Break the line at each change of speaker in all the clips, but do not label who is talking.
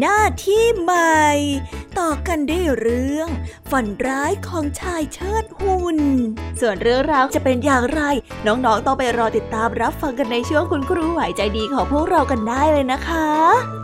หน้าที่ใหม่ ต่อกันได้เรื่อง ฝันร้ายของชายเชิดหุ่น ส่วนเรื่องราวจะเป็นอย่างไร น้องๆต้องไปรอติดตามรับฟังกันในช่วงคุณครูหายใจดีของพวกเรากันได้เลยนะคะ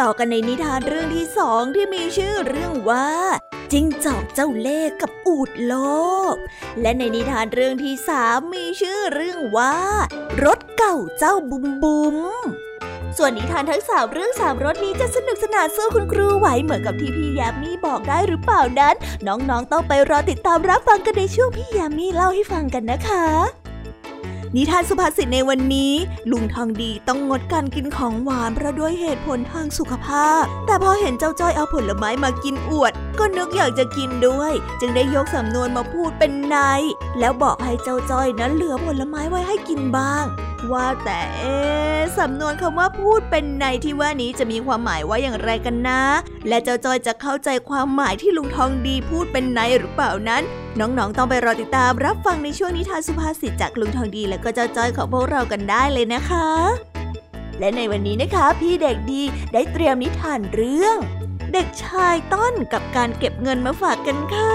ต่อกันในนิทานเรื่องที่สองที่มีชื่อเรื่องว่าจิงจอกเจ้าเล่ห์กับอูดโลบและในนิทานเรื่องที่สามมีชื่อเรื่องว่า รถเก่าเจ้าบุมบุมส่วนนิทานทั้งสามเรื่องสามรสนี้จะสนุกสนานสู้คุณครูไหวเหมือนกับที่พี่ยามีบอกได้หรือเปล่านั้น น้องๆต้องไปรอติดตามรับฟังกันในช่วงพี่ยามีเล่าให้ฟังกันนะคะ นิทานสุภาษิตในวันนี้ ลุงทองดีต้องงดการกินของหวานเพราะด้วยเหตุผลทางสุขภาพ แต่พอเห็นเจ้าจ้อยเอาผลไม้มากินอวด ก็นึกอยากจะกินด้วย จึงได้ยกสำนวนมาพูดเป็นใน แล้วบอกให้เจ้าจ้อยนั้นเหลือผลไม้ไว้ให้กินบ้าง ว่าแต่เอ๊สำนวนคำว่าพูดเป็นในที่ว่านี้จะมีความหมายว่าอย่างไรกันนะ และเจ้าจ้อยจะเข้าใจความหมายที่ลุงทองดีพูดเป็นในหรือเปล่านั้น น้องๆต้องไปรอติดตามรับฟังในช่วงนิทานสุภาษิตจากลุงทองดี และก็เจ้าจ้อยของพวกเรากันได้เลยนะคะ และในวันนี้นะคะ พี่เด็กดีได้เตรียมนิทานเรื่อง เด็กชายต้นกับการเก็บเงินมาฝากกันค่ะ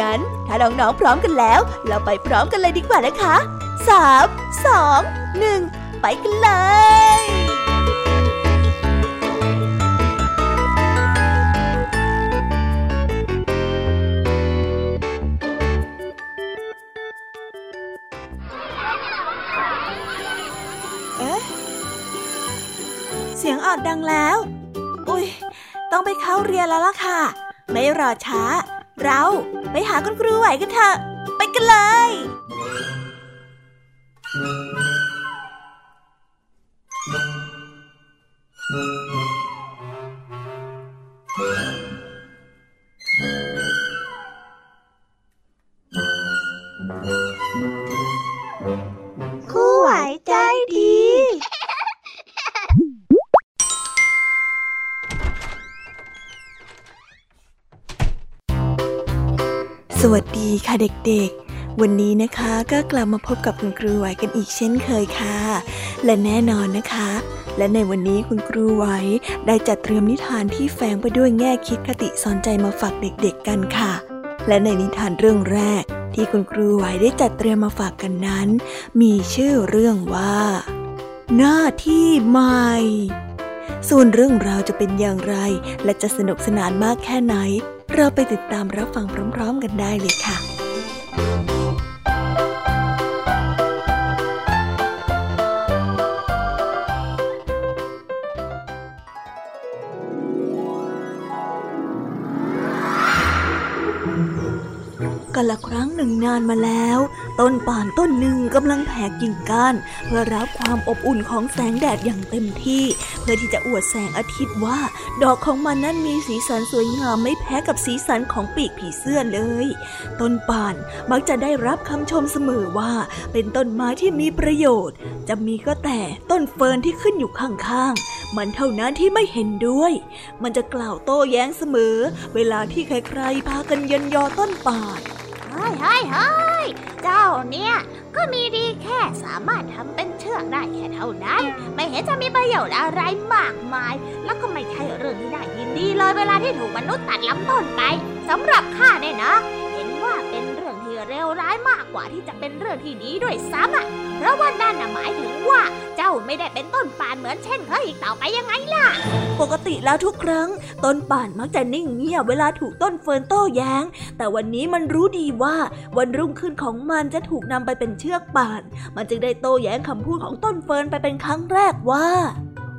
งั้นถ้าน้องๆพร้อมกันแล้ว เราไปพร้อมกันเลยดีกว่านะคะสามสองหนึ่งไปกันเลยเสียงออดดังแล้ว อุ้ย ต้องไปเข้าเรียนแล้วล่ะค่ะ ไม่รอช้า เราไปหาคุณครูไหวกันเถอะ ไปกันเลย วัสดีค่ะเด็กๆ วันนี้นะคะก็กลับมาพบกับคุณครูไหวกันอีกเช่นเคยค่ะ และแน่นอนนะคะ และในวันนี้คุณครูไหวได้จัดเตรียมนิทานที่แฝงไปด้วยแง่คิดคติสอนใจมาฝากเด็กๆกันค่ะ และในนิทานเรื่องแรก ที่คุณครูไหวได้จัดเตรียมมาฝากกันนั้น มีชื่อเรื่องว่า หน้าที่ใหม่ส่วนเรื่องราวจะเป็นอย่างไร และจะสนุกสนานมากแค่ไหน เราไปติดตามรับฟังพร้อมๆกันได้เลยค่ะกันละครั้งหนึ่งนานมาแล้ว ต้นป่านต้นหนึ่งกำลังแผ่กิ่งก้านเพื่อรับความอบอุ่นของแสงแดดอย่างเต็มที่ เพื่อที่จะอวดแสงอาทิตย์ว่า ดอกของมันนั้นมีสีสันสวยงามไม่แพ้กับสีสันของปีกผีเสื้อเลย ต้นป่านมักจะได้รับคำชมเสมอว่า เป็นต้นไม้ที่มีประโยชน์ จะมีก็แต่ต้นเฟิร์นที่ขึ้นอยู่ข้างๆ มันเท่านั้นที่ไม่เห็นด้วย มันจะกล่าวโต้แย้งเสมอ เวลาที่ใครๆพากันเยันยอต้นป่าน
ฮ้ยเฮ้ยเฮ้ยเจ้าเนี่ย ก็มีดีแค่สามารถทำเป็นเชือกได้แค่เท่านั้น ไม่เห็นจะมีประโยชน์อะไรมากมาย แล้วก็ไม่ใช่เรื่องที่น่ายินดีเลยเวลาที่ถูกมนุษย์ตัดลำต้นไปสำหรับข้าเนี่ยนะ เห็นว่าเป็นเรื่อง ที่เลวร้ายมากกว่าที่จะเป็นเรื่องที่ดีด้วยซ้ำอะ เพราะว่านั่นน่ะหมายถึงว่าเจ้าไม่ได้เป็นต้นป่านเหมือนเช่นเคยอีกต่อไปยังไงล่ะ
ปกติแล้วทุกครั้ง ต้นป่านมักจะนิ่งเงียบเวลาถูกต้นเฟิร์นโต้แย้ง แต่วันนี้มันรู้ดีว่าวันรุ่งขึ้นของมันจะถูกนำไปเป็นเชือกป่าน มันจึงได้โต้แย้งคำพูดของต้นเฟิร์นไปเป็นครั้งแรกว่า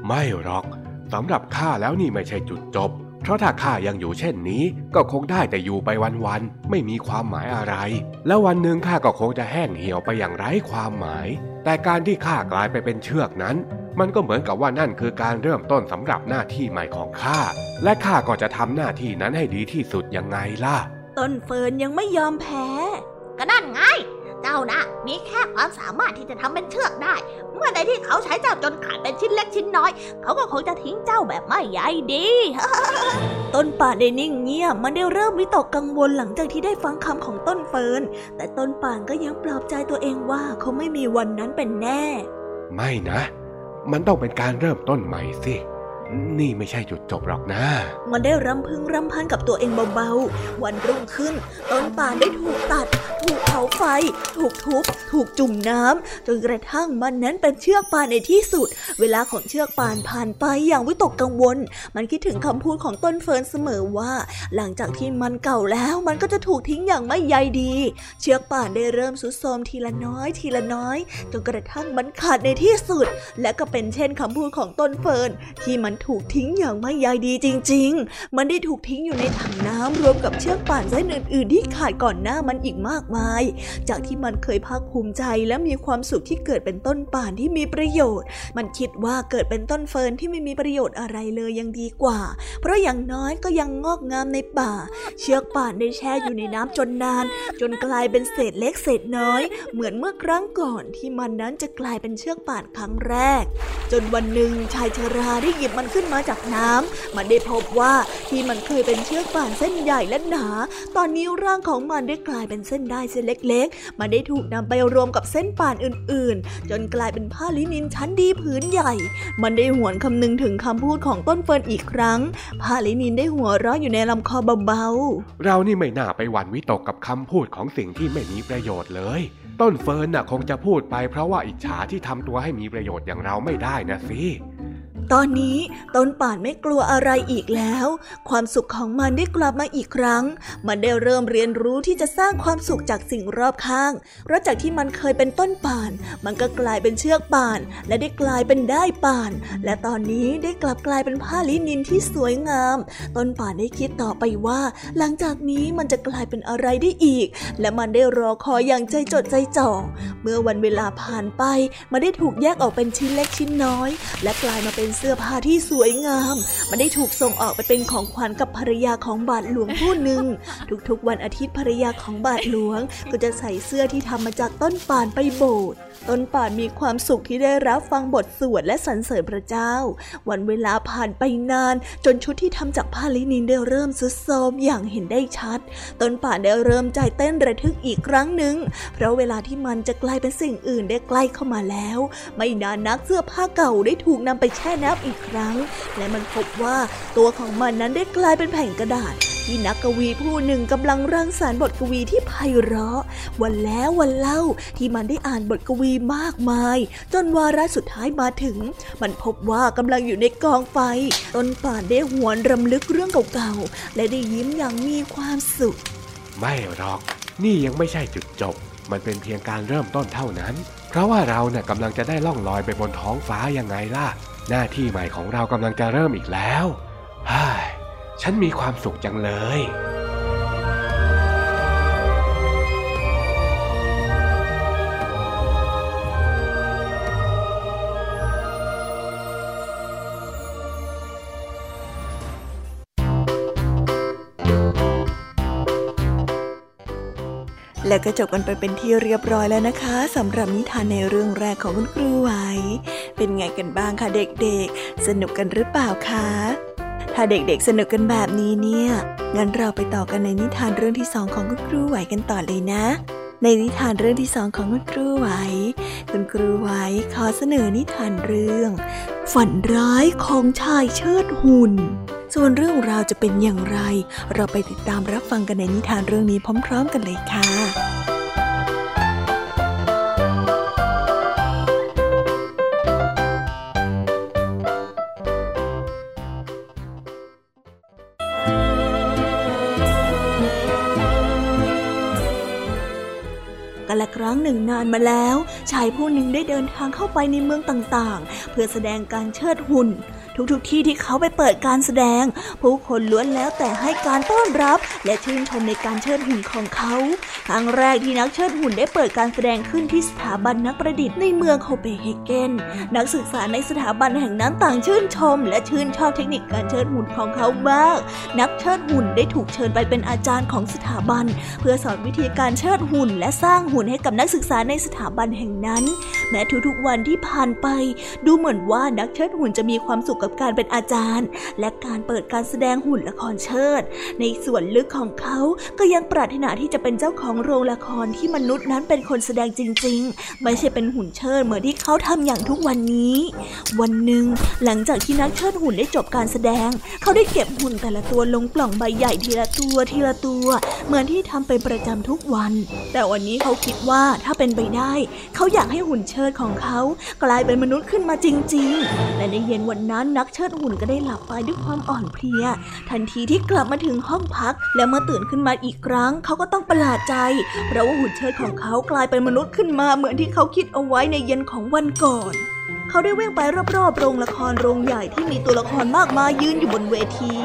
ไม่หรอกสำหรับข้าแล้วนี่ไม่ใช่จุดจบ เพราะถ้าข้ายังอยู่เช่นนี้ ก็คงได้แต่อยู่ไปวันๆไม่มีความหมายอะไร แล้ววันหนึ่งข้าก็คงจะแห้งเหี่ยวไปอย่างไร้ความหมาย แต่การที่ข้ากลายไปเป็นเชือกนั้น มันก็เหมือนกับว่านั่นคือการเริ่มต้นสำหรับหน้าที่ใหม่ของข้าและข้าก็จะทำหน้าที่นั้นให้ดีที่สุดยังไงล่ะ
ต้นเฟิร์นยังไม่ยอมแพ้
ก็นั่นไง เจ้านะ มีแค่ความสามารถที่จะทำเป็นเชือกได้ เมื่อใดที่เขาใช้เจ้าจนขาดเป็นชิ้นเล็กชิ้นน้อย เขาก็คงจะทิ้งเจ้าแบบไม่ใยดี
ต้นป่านได้นิ่งเงียบมันได้เริ่มวิตกกังวลหลังจากที่ได้ฟังคำของต้นเฟิร์นแต่ต้นป่านก็ยังปลอบใจตัวเองว่าเขาไม่มีวันนั้นเป็นแน่
ไม่นะ มันต้องเป็นการเริ่มต้นใหม่สิ นี่ไม่ใช่จุดจบหรอกนะ
มันได้รำพึงรำพันกับตัวเองเบาๆ วันรุ่งขึ้น ต้นป่านได้ถูกตัด ถูกเผาไฟ ถูกทุบ ถูกจุ่มน้ำจนกระทั่งมันนั้นเป็นเชือกป่านในที่สุด เวลาของเชือกป่านผ่านไปอย่างวิตกกังวล มันคิดถึงคำพูดของต้นเฟิร์นเสมอว่า หลังจากที่มันเก่าแล้วมันก็จะถูกทิ้งอย่างไม่ใยดี เชือกป่านได้เริ่มสุดโทมทีละน้อย ทีละน้อย จนกระทั่งมันขาดในที่สุด และก็เป็นเช่นคำพูดของต้นเฟิร์นที่มันถูกทิ้งอย่างไม่ใยดีจริง ๆ มันได้ถูกทิ้งอยู่ในถังน้ำรวมกับเชือกป่านเส้นอื่น ๆ ที่ขาดก่อนหน้ามันอีกมากมาย จากที่มันเคยภาคภูมิใจและมีความสุขที่เกิดเป็นต้นป่านที่มีประโยชน์ มันคิดว่าเกิดเป็นต้นเฟิร์นที่ไม่มีประโยชน์อะไรเลยยังดีกว่า เพราะอย่างน้อยก็ยังงอกงามในป่า เชือกป่านได้แช่อยู่ในน้ำจนนาน จนกลายเป็นเศษเล็กเศษน้อย เหมือนเมื่อครั้งก่อนที่มันนั้นจะกลายเป็นเชือกป่านครั้งแรก จนวันหนึ่งชายชราได้หยิบมันขึ้นมาจากน้ำมันได้พบว่าที่มันเคยเป็นเชือกป่านเส้นใหญ่และหนา ตอนนี้ร่างของมันได้กลายเป็นเส้นได้เส้นเล็ก ๆ มันได้ถูกนำไปรวมกับเส้นป่านอื่น ๆ จนกลายเป็นผ้าลินินชั้นดีผืนใหญ่ มันได้หวนคำนึงถึงคำพูดของต้นเฟิร์นอีกครั้ง ผ้าลินินได้หัวเราะอยู่ในลำคอเบาๆ
เรานี่ไม่น่าไปหวั่นวิตกกับคำพูดของสิ่งที่ไม่มีประโยชน์เลย ต้นเฟิร์นน่ะคงจะพูดไปเพราะว่าอิจฉาที่ทำตัวให้มีประโยชน์อย่างเราไม่ได้นะสิ
ตอนนี้ต้นป่านไม่กลัวอะไรอีกแล้ว ความสุขของมันได้กลับมาอีกครั้ง มันได้เริ่มเรียนรู้ที่จะสร้างความสุขจากสิ่งรอบข้าง เพราะจากที่มันเคยเป็นต้นป่าน มันก็กลายเป็นเชือกป่าน และได้กลายเป็นได้ป่าน และตอนนี้ได้กลับกลายเป็นผ้าลินินที่สวยงาม ต้นป่านได้คิดต่อไปว่า หลังจากนี้มันจะกลายเป็นอะไรได้อีก และมันได้รอคอยอย่างใจจดใจจ่อ เมื่อวันเวลาผ่านไป มันได้ถูกแยกออกเป็นชิ้นเล็กชิ้นน้อย และกลายมาเป็นเสื้อผ้าที่สวยงาม มันได้ถูกส่งออกไปเป็นของขวัญกับภรรยาของบาทหลวงผู้หนึ่ง ทุกๆวันอาทิตย์ภรรยาของบาทหลวง ก็จะใส่เสื้อที่ทำมาจากต้นป่านไปโบสถ์ต้นป่านมีความสุขที่ได้รับฟังบทสวดและสรรเสริญพระเจ้า วันเวลาผ่านไปนาน จนชุดที่ทำจากผ้าลินินได้เริ่มซุดโทรมอย่างเห็นได้ชัด ต้นป่านได้เริ่มใจเต้นระทึกอีกครั้งหนึ่ง เพราะเวลาที่มันจะกลายเป็นสิ่งอื่นได้ใกล้เข้ามาแล้ว ไม่นานนักเสื้อผ้าเก่าได้ถูกนำไปแช่น้ำอีกครั้ง และมันพบว่าตัวของมันนั้นได้กลายเป็นแผ่นกระดาษ ที่นักกวีผู้หนึ่งกำลังรังสรรค์บทกวีที่ไพเราะ วันแล้ววันเล่าที่มันได้อ่านบทกวีมากมาย จนวาระสุดท้ายมาถึง มันพบว่ากำลังอยู่ในกองไฟต้นป่านได้หวนรำลึกเรื่องเก่าๆและได้ยิ้มอย่างมีความสุข
ไม่หรอก นี่ยังไม่ใช่จุดจบมันเป็นเพียงการเริ่มต้นเท่านั้น เพราะว่าเราเนี่ยกำลังจะได้ล่องลอยไปบนท้องฟ้ายังไงล่ะ หน้าที่ใหม่ของเรากำลังจะเริ่มอีกแล้วฮ่าฉันมีความสุขจังเลย
แล้วก็จบกันไปเป็นที่เรียบร้อยแล้วนะคะสำหรับนิทานในเรื่องแรกของคุณครูไหว เป็นไงกันบ้างคะเด็กๆ สนุกกันหรือเปล่าคะ ถ้าเด็กๆสนุกกันแบบนี้เนี่ย งั้นเราไปต่อกันในนิทานเรื่องที่สองของคุณครูไหวกันต่อเลยนะ ในนิทานเรื่องที่สองของคุณครูไหว คุณครูไหวขอเสนอนิทานเรื่อง ฝันร้ายของชายเชิดหุ่นส่วนเรื่องราวจะเป็นอย่างไร เราไปติดตามรับฟังกันในนิทานเรื่องนี้พร้อม ๆ กันเลยค่ะ กันละครั้งหนึ่งนานมาแล้ว ชายผู้หนึ่งได้เดินทางเข้าไปในเมืองต่างๆ เพื่อแสดงการเชิดหุ่น ทุกๆที่ที่เขาไปเปิดการแสดง ผู้คนล้วนแล้วแต่ให้การต้อนรับ และชื่นชมในการเชิดหุ่นของเขา ครั้งแรกที่นักเชิดหุ่นได้เปิดการแสดงขึ้นที่สถาบันนักประดิษฐ์ในเมืองโคเปนเฮเกน นักศึกษาในสถาบันแห่งนั้นต่างชื่นชม และชื่นชอบเทคนิคการเชิดหุ่นของเขามาก นักเชิดหุ่นได้ถูกเชิญไปเป็นอาจารย์ของสถาบัน เพื่อสอนวิธีการเชิดหุ่น และสร้างหุ่นให้กับนักศึกษาในสถาบันแห่งนั้น แม้ทุกๆวันที่ผ่านไป ดูเหมือนว่านักเชิดหุ่นจะมีความสุขกับการเป็นอาจารย์ และการเปิดการแสดงหุ่นละครเชิด ในส่วนลึกของเขาก็ยังปรารถนาที่จะเป็นเจ้าของโรงละครที่มนุษย์นั้นเป็นคนแสดงจริง ๆ ไม่ใช่เป็นหุ่นเชิดเหมือนที่เขาทำอย่างทุกวันนี้ วันหนึ่งหลังจากที่นักเชิดหุ่นได้จบการแสดง เขาได้เก็บหุ่นแต่ละตัวลงกล่องใบใหญ่ทีละตัวทีละตัว เหมือนที่ทำเป็นประจำทุกวัน แต่วันนี้เขาคิดว่าถ้าเป็นไปได้ เขาอยากให้หุ่นเชิดของเขา กลายเป็นมนุษย์ขึ้นมาจริง ๆ และในเย็นวันนั้นนักเชิดหุ่นก็ได้หลับไปด้วยความอ่อนเพลีย ทันทีที่กลับมาถึงห้องพัก และเมื่อตื่นขึ้นมาอีกครั้ง เขาก็ต้องประหลาดใจ เพราะว่าหุ่นเชิดของเขากลายเป็นมนุษย์ขึ้นมาเหมือนที่เขาคิดเอาไว้ในเย็นของวันก่อนเขาได้วิ่งไปรอบๆโรงละครโรงใหญ่ที่มีตัวละครมากมายยืนอยู่บนเวที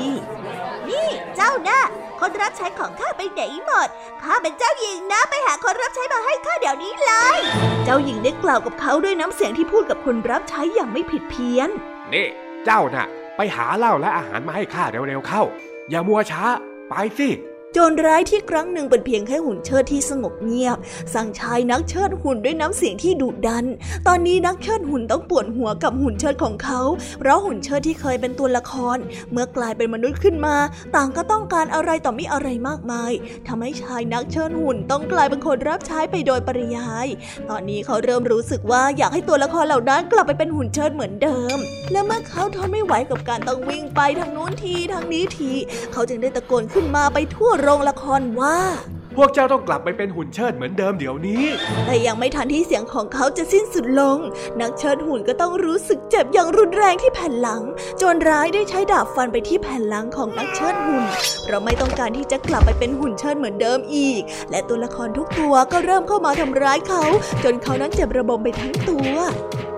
นี่เจ้านะคนรับใช้ของข้าไปไหนหมด ข้าเป็นเจ้าหญิงนะไปหาคนรับใช้มาให้ข้าเดี๋ยวนี้เลย
เจ้าหญิงได้กล่าวกับเขาด้วยน้ำเสียงที่พูดกับคนรับใช้อย่างไม่ผิดเพี้ยน
นี่ เจ้าน่ะ ไปหาเหล้าและอาหารมาให้ข้าเร็วๆเข้า อย่ามัวช้า ไปสิ
จรร้ายที่ครั้งหนึ่งเป็นเพียงแค่หุ่นเชิดที่สงบเงียบ สั่งชายนักเชิดหุ่นด้วยน้ำเสียงที่ดุดัน ตอนนี้นักเชิดหุ่นต้องปวดหัวกับหุ่นเชิดของเขา เพราะหุ่นเชิดที่เคยเป็นตัวละคร เมื่อกลายเป็นมนุษย์ขึ้นมา ต่างก็ต้องการอะไรต่อมิอะไรมากมายทำให้ชายนักเชิดหุ่นต้องกลายเป็นคนรับใช้ไปโดยปริยาย ตอนนี้เขาเริ่มรู้สึกว่าอยากให้ตัวละครเหล่านั้นกลับไปเป็นหุ่นเชิดเหมือนเดิม และเมื่อเขาทนไม่ไหวกับการต้องวิ่งไปทางนู้นทีทางนี้ที เขาจึงได้ตะโกนขึ้นมาไปทั่วโรงละครว่าา
พวกเจ้าต้องกลับไปเป็นหุ่นเชิดเหมือนเดิมเดี๋ยวนี้
แต่ยังไม่ทันที่เสียงของเขาจะสิ้นสุดลง นักเชิดหุ่นก็ต้องรู้สึกเจ็บอย่างรุนแรงที่แผ่นหลัง จนร้ายได้ใช้ดาบฟันไปที่แผ่นหลังของนักเชิดหุ่นเราไม่ต้องการที่จะกลับไปเป็นหุ่นเชิดเหมือนเดิมอีก และตัวละครทุกตัวก็เริ่มเข้ามาทำร้ายเขา จนเขานั้นเจ็บระบมไปทั้งตัว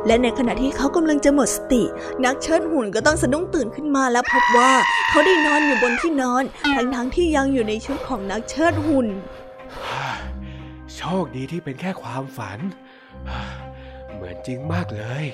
และในขณะที่เขากำลังจะหมดสติ นักเชิดหุ่นก็ต้องสะดุ้งตื่นขึ้นมาแล้วพบว่าเขาได้นอนอยู่บนที่นอน ทั้งๆทที่ยังอยู่ในชุดของนักเชิดหุ่น
โชคดีที่เป็นแค่ความฝัน เหมือนจริงมากเลย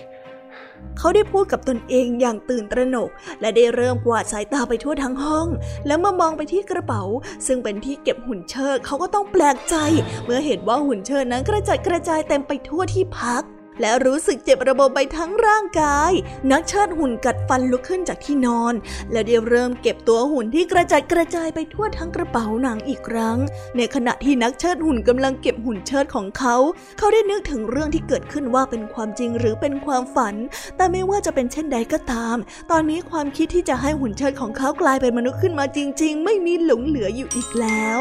เขาได้พูดกับตนเองอย่างตื่นตระหนก และได้เริ่มกวาดสายตาไปทั่วทั้งห้อง แล้วเมื่อมองไปที่กระเป๋า ซึ่งเป็นที่เก็บหุ่นเชิดเขาก็ต้องแปลกใจ เมื่อเห็นว่าหุ่นเชิดนั้นกระจัดกระจายเต็มไปทั่วที่พัก และรู้สึกเจ็บระบบไปทั้งร่างกาย นักเชิดหุ่นกัดฟันลุกขึ้นจากที่นอน และได้เริ่มเก็บตัวหุ่นที่กระจัดกระจายไปทั่วทั้งกระเป๋าหนังอีกครั้ง ในขณะที่นักเชิดหุ่นกำลังเก็บหุ่นเชิดของเขา เขาได้นึกถึงเรื่องที่เกิดขึ้นว่าเป็นความจริงหรือเป็นความฝัน แต่ไม่ว่าจะเป็นเช่นใดก็ตาม ตอนนี้ความคิดที่จะให้หุ่นเชิดของเขากลายเป็นมนุษย์ขึ้นมาจริง ๆ ไม่มีหลงเหลืออยู่อีกแล้ว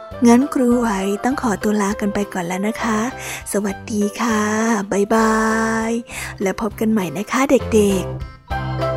งั้นครูไหวต้องขอตัวลากันไปก่อนแล้วนะคะ สวัสดีค่ะ บ๊ายบาย และพบกันใหม่นะคะเด็กๆ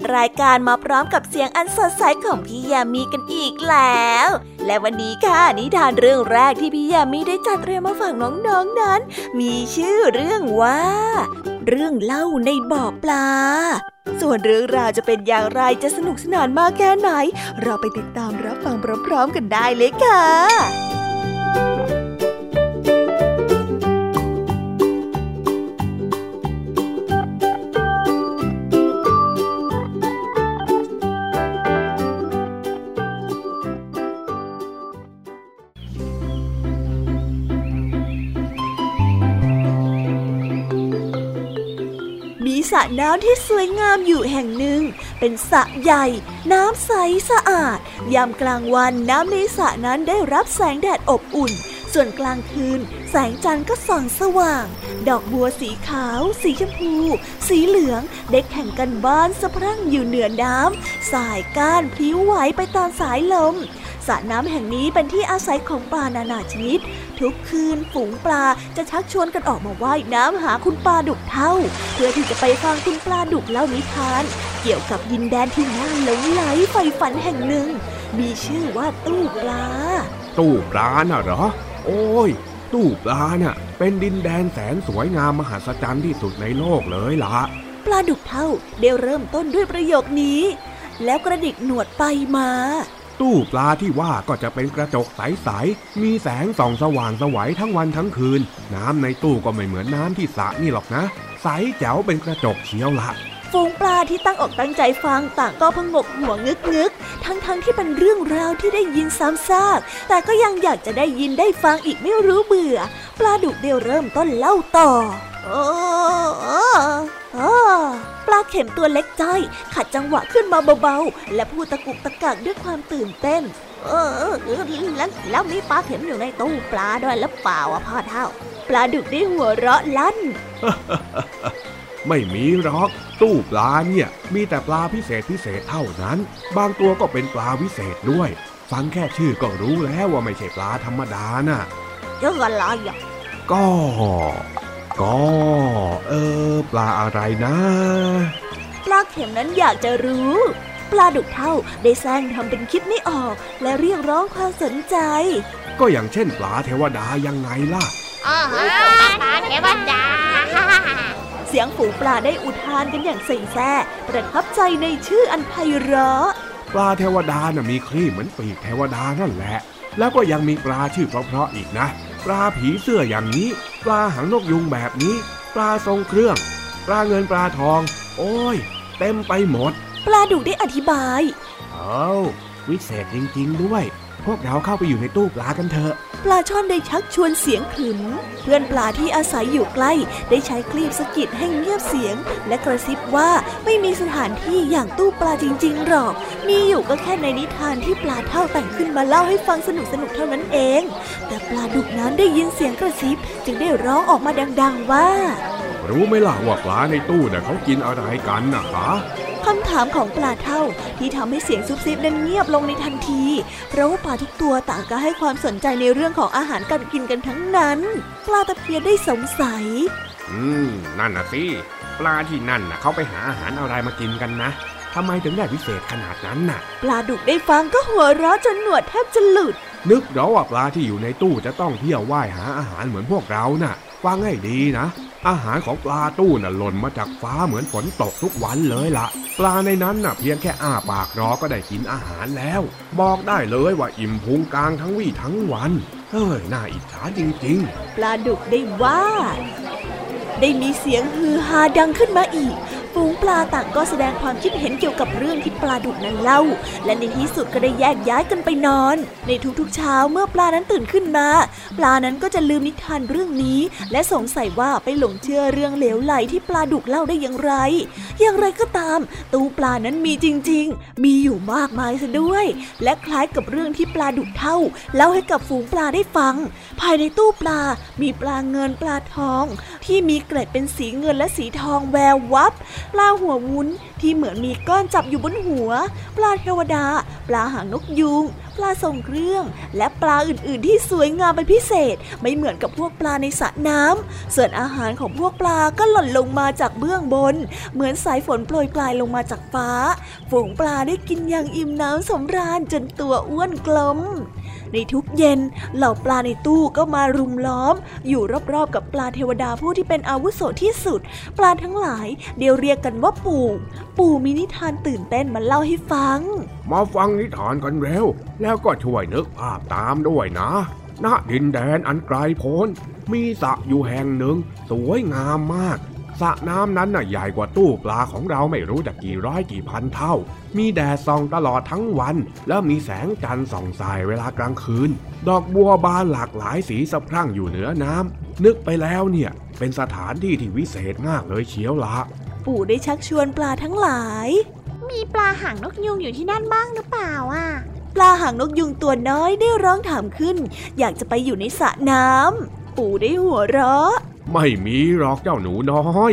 ดรายการมาพร้อมกับเสียงอันสดใสของพี่ยามีกันอีกแล้ว และวันนี้ค่ะนิทานเรื่องแรกที่พี่ยามีได้จัดเตรียมมาฝากน้องๆนนั้น มีชื่อเรื่องว่า เรื่องเล่าในบ่อปลา ส่วนเรื่องราวจะเป็นอย่างไรจะสนุกสนานมากแค่ไหน เราไปติดตามรับฟังพร้อมๆกันได้เลยค่ะ สระน้ำที่สวยงามอยู่แห่งหนึ่ง เป็นสระใหญ่ น้ำใสสะอาด ยามกลางวันน้ำในสระนั้นได้รับแสงแดดอบอุ่น ส่วนกลางคืน แสงจันทร์ก็ส่องสว่าง ดอกบัวสีขาว สีชมพู สีเหลืองเด็กแข่งกันบ้านสะพรั่งอยู่เหนือน้ำสายก้านพลิ้วไหวไปตามสายลม ระน้ำแห่งนี้เป็นที่อาศัยของปลานานาชนิด ทุกคืนฝูงปลาจะชักชวนกันออกมาว่ายน้ำหาคุณปลาดุกเท่า เพื่อที่จะไปฟังคุณปลาดุกเล่านิทาน เกี่ยวกับดินแดนที่น่าหลงไหลไฟฝันแห่งหนึ่ง มีชื่อว่าตู้ปลา
ตู้ปลาน่ะเหรอ โอ้ย ตู้ปลาน่ะ เป็นดินแดนแสนสวยงามมหัศจรรย์ที่สุดในโลกเลยล่ะ
ปลาดุกเท่าเดี๋ยวเริ่มต้นด้วยประโยคนี้ แล้วกระดิกหนวดไปมา
ตู้ปลาที่ว่าก็จะเป็นกระจกใสๆ มีแสงส่องสว่างสวัยทั้งวันทั้งคืน น้ำในตู้ก็ไม่เหมือนน้ำที่สระนี่หรอกนะ ใสแจ๋วเป็นกระจกเชียวละ
ฝูงปลาที่ตั้งอกตั้งใจฟังต่างก็พงกหัวงึกงึกทั้งๆทที่เป็นเรื่องราวที่ได้ยินซ้ำซาก แต่ก็ยังอยากจะได้ยินได้ฟังอีกไม่รู้เบื่อ ปลาดุกเดียวเริ่มต้นเล่าต่อ โอ้โอ้ปลาเข็มตัวเล็กจ้อยขัดจังหวะขึ้นมาเบาๆ และพูดตะกุกตะกักด้วยความตื่นเต้น เออแล้วแล้วมีปลาเข็มอยู่ในตู้ปลาด้วยแล้วเปล่าอะพ่อเท่า ปลาดุกได้หัวเราะลั่น
ไม่มีหรอก ตู้ปลาเนี่ย มีแต่ปลาพิเศษพิเศษเท่านั้น บางตัวก็เป็นปลาวิเศษด้วย ฟังแค่ชื่อก็รู้แล้วว่าไม่ใช่ปลาธรรมดาน่ะ
เยอะอะไรอะ
ก็ ก็ เออ ปลาอะไรนะ
ปลาเข็มนั้นอยากจะรู้ ปลาดุกเท่าได้แซงทำเป็นคิดไม่ออก และเรียกร้องความสนใจ
ก็อย่างเช่นปลาเทวดายังไงล่ะ
อ๋อปลาเทวดา
เสียงฝูงปลาได้อุทานกันอย่างเซ็งแซ่ประทับใจในชื่ออันไพเราะ
ปลาเทวดาน่ะมีครีบเหมือนปีกเทวดานั่นแหละ แล้วก็ยังมีปลาชื่อเพราะๆอีกนะ ปลาผีเสื้ออย่างนี้ ปลาหางนกยุงแบบนี้ ปลาทรงเครื่อง ปลาเงินปลาทอง โอ้ย เต็มไปหมด
ปลาดุกได้อธิบาย
เอ้าวิเศษจริง ๆ ด้วย พวกเราเข้าไปอยู่ในตู้ปลากันเถอะ
ปลาช่อนได้ชักชวนเสียงขึน เพื่อนปลาที่อาศัยอยู่ใกล้ ได้ใช้คลีบสกิดให้เงียบเสียง และกระซิบว่าไม่มีสถานที่อย่างตู้ปลาจริง ๆ หรอก มีอยู่ก็แค่ในนิทานที่ปลาเท่าแต่งขึ้นมาเล่าให้ฟังสนุกสนุกเท่านั้นเอง แต่ปลาดุกนั้นได้ยินเสียงกระซิบ จึงได้ร้องออกมาดัง ๆ ว่า
รู้ไหมล่ะว่าปลาในตู้เนี่ยเขากินอะไรกันนะคะ
คำถามของปลาเท่าที่ทำให้เสียงซุบซิบนั้นเงียบลงในทันที เพราะว่าปลาทุกตัวต่างก็ให้ความสนใจในเรื่องของอาหารการกินกันทั้งนั้น ปลาตะเพียนได้สงสัย
อืม นั่นน่ะสิ ปลาที่นั่นน่ะเขาไปหาอาหารอะไรมากินกันนะทำไมถึงได้พิเศษขนาดนั้นน่ะ
ปลาดุกได้ฟังก็หัวเราะจนหนวดแทบจะหลุด
นึกเหรอว่าปลาที่อยู่ในตู้จะต้องเที่ยวว่ายหาอาหารเหมือนพวกเราน่ะ ฟังให้ดีนะ อาหารของปลาตู้น่ะหล่นมาจากฟ้าเหมือนฝนตกทุกวันเลยละ่ะ ปลาในนั้นน่ะเพียงแค่อ้าปากรอก็ได้กินอาหารแล้ว บอกได้เลยว่าอิ่มพุงกลางทั้งวี่ทั้งวันเฮ้ยน่าอิจฉาจริง
ๆ ปลาดุกได้ว่า ได้มีเสียงฮือฮาดังขึ้นมาอีก ฝูงปลาต่างก็แสดงความคิดเห็นเกี่ยวกับเรื่องที่ปลาดุกนั้นเล่า และในที่สุดก็ได้แยกย้ายกันไปนอน ในทุกๆเช้าเมื่อปลานั้นตื่นขึ้นมา ปลานั้นก็จะลืมนิทานเรื่องนี้ และสงสัยว่าไปหลงเชื่อเรื่องเหลวไหลที่ปลาดุกเล่าได้อย่างไร อย่างไรก็ตาม ตู้ปลานั้นมีจริง ๆ มีอยู่มากมายซะด้วย และคล้ายกับเรื่องที่ปลาดุกเท่าเล่าให้กับฝูงปลาได้ฟัง ภายในตู้ปลามีปลาเงินปลาทอง ที่มีเกล็ดเป็นสีเงินและสีทองแวววับปลาหัววุ้นที่เหมือนมีก้อนจับอยู่บนหัว ปลาเทวดา ปลาหางนกยุง ปลาทรงเครื่อง และปลาอื่น ๆ ที่สวยงามเป็นพิเศษ ไม่เหมือนกับพวกปลาในสระน้ำส่วนอาหารของพวกปลาก็หล่นลงมาจากเบื้องบน เหมือนสายฝนโปรยปลายลงมาจากฟ้า ฝูงปลาได้กินอย่างอิ่มน้ำสำราญจนตัวอ้วนกลม ในทุกเย็น เหล่าปลาในตู้ก็มารุมล้อม อยู่รอบๆกับปลาเทวดาผู้ที่เป็นอาวุโสที่สุด ปลาทั้งหลายเดียวเรียกกันว่าปู่ ปู่มีนิทานตื่นเต้นมาเล่าให้ฟัง
มาฟังนิทานกันเร็วแล้วก็ช่วยนึกภาพตามด้วยนะณดินแดนอันไกลโพ้น มีสระอยู่แห่งหนึ่ง สวยงามมาก สระน้ำนั้นน่ะใหญ่กว่าตู้ปลาของเราไม่รู้จะกี่ร้อยกี่พันเท่า มีแดดส่องตลอดทั้งวัน แล้วมีแสงจันทร์ส่องสายเวลากลางคืน ดอกบัวบานหลากหลายสีสะพรั่งอยู่เหนือน้ำนึกไปแล้วเนี่ยเป็นสถานที่ที่วิเศษมากเลยเชียวละ
ปู่ได้ชักชวนปลาทั้งหลาย
มีปลาหางนกยุงอยู่ที่นั่นบ้างหรือเปล่าอะ
ปลาหางนกยุงตัวน้อยได้ร้องถามขึ้น อยากจะไปอยู่ในสระน้ำ ปู่ได้หัวเราะ
ไม่มีหรอกเจ้าหนูน้อย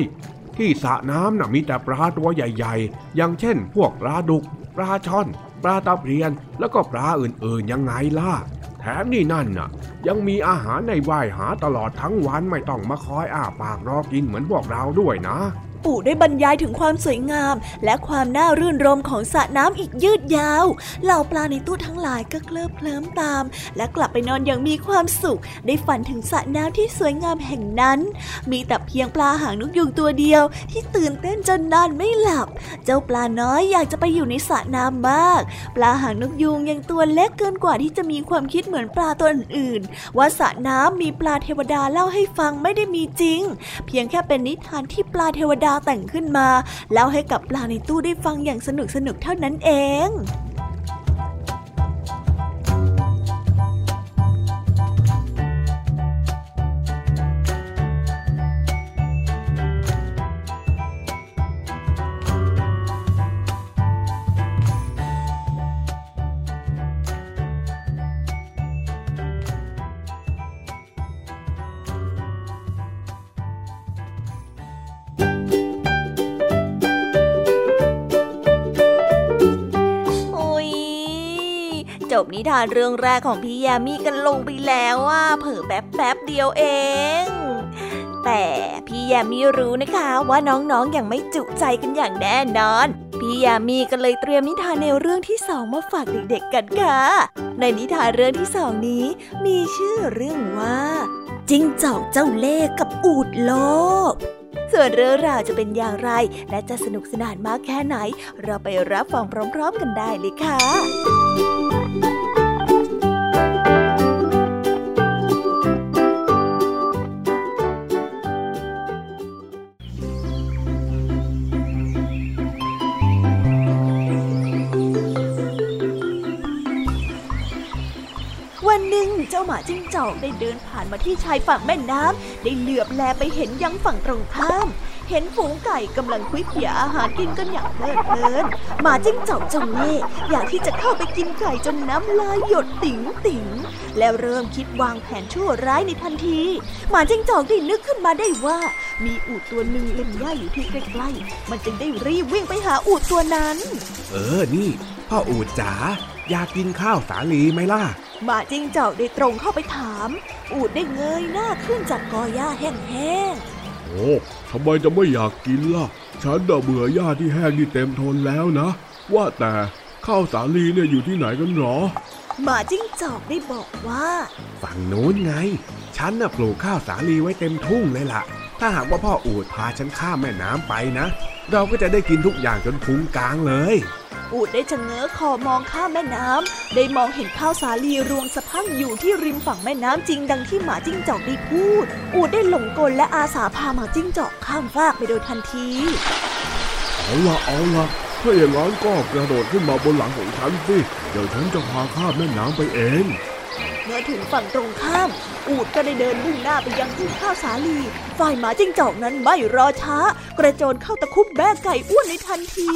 ที่สระน้ำน่ะมีแต่ปลาตัวใหญ่ ๆ อย่างเช่น พวกปลาดุก ปลาช่อน ปลาตะเพียน แล้วก็ปลาอื่นๆยังไงล่ะ แถมนี่นั่นน่ะ ยังมีอาหารในว่ายหาตลอดทั้งวันไม่ต้องมาคอยอ้าปากรอกินเหมือนพวกเราด้วยนะ
ปู่ได้บรรยายถึงความสวยงาม และความน่ารื่นรมของสระน้ำอีกยืดยาว เหล่าปลาในตู้ทั้งหลายก็เคลิบเคลิ้มตาม และกลับไปนอนอย่างมีความสุข ได้ฝันถึงสระน้ำที่สวยงามแห่งนั้น มีแต่เพียงปลาหางนกยุงตัวเดียว ที่ตื่นเต้นจนนอนไม่หลับ เจ้าปลาน้อยอยากจะไปอยู่ในสระน้ำมาก ปลาหางนกยุงยังตัวเล็กเกินกว่าที่จะมีความคิดเหมือนปลาตัวอื่นๆว่าสระน้ำมีปลาเทวดาเล่าให้ฟังไม่ได้มีจริง เพียงแค่เป็นนิทานที่ปลาเทวดาแต่งขึ้นมาเล่าให้กับปลาในตู้ได้ฟังอย่างสนุกสนุกเท่านั้นเอง บนิทานเรื่องแรกของพี่ยามีกันลงไปแล้วว่าเผิ่แป๊บแป๊บเดียวเอง แต่พี่ยามีรู้นะคะว่าน้องๆออย่างไม่จุใจกันอย่างแน่นอนพี่ยามีก็เลยเตรียมนิทานในวเรื่องที่สองมาฝากเด็กๆกันค่ะ ในนิทานเรื่องที่สองนี้ มีชื่อเรื่องว่าจิ้งจอกเจ้าเล่ห์กับอูดโลกส่วนเรื่องราวจะเป็นอย่างไร และจะสนุกสนานมากแค่ไหน เราไปรับฟังพร้อม ๆ กันได้เลยค่ะ มาจิ้งจอกได้เดินผ่านมาที่ชายฝั่งแม่น้ำได้เหลือบแลไปเห็นยังฝั่งตรงข้าม เห็นฝูงไก่กำลังคุยเขี่ยอาหารกินกันอย่างเพลิดเพลินหมาจิ้งจอกเจ้าเล่อยากที่จะเข้าไปกินไก่จนน้ำลายหยดติ๋งติ๋งแล้วเริ่มคิดวางแผนชั่วร้ายในทันทีหมาจิ้งจอกได้นึกขึ้นมาได้ว่า มีอูดตัวหนึ่งเล่นหญ้าอยู่ที่ใกล้ๆมันจึงได้รีบวิ่งไปหาอูดตัวนั้น
เออนี่พ่ออูดจ๋าอยากกินข้าวสาลีไหมล่ะ
หมาจิ้งจอกได้ตรงเข้าไปถาม อูดได้เงยหน้าขึ้นจากกอหญ้าแห้ง
ๆ โอ้ทำไมจะไม่อยากกินล่ะ ฉันเบื่อหญ้าที่แห้งนี่เต็มทนแล้วนะ ว่าแต่ข้าวสาลีเนี่ยอยู่ที่ไหนกันหรอ
หมาจิ้งจอกได้บอกว่า
ฝั่งโน้นไง ฉันน่ะปลูกข้าวสาลีไว้เต็มทุ่งเลยล่ะ ถ้าหากว่าพ่ออูดพาฉันข้ามแม่น้ำไปนะ เราก็จะได้กินทุกอย่างจนพุงกลางเลย
อูดได้ชะเง้อคอมองข้ามแม่น้ำได้มองเห็นข้าวสาลีรวงสะพังอยู่ที่ริมฝั่งแม่น้ำจริงดังที่หมาจิ้งจอกได้พูด อูดได้หลงกลและอาสาพาหมาจิ้งจอกข้ามฟากไปโดยทันที
เอาละเอาละถ้าอย่างนั้นก็กระโดดขึ้นมาบนหลังของฉันสิเดี๋ยวฉันจะพาข้ามแม่น้ำไปเอง
เมื่อถึงฝั่งตรงข้าม อูดก็ได้เดินมุ่งหน้าไปยังทุ่งข้าวสาลี ฝ่ายหมาจิ้งจอกนั้นไม่รอช้า กระโจนเข้าตะคุบแม่ไก่อ้วนในทันที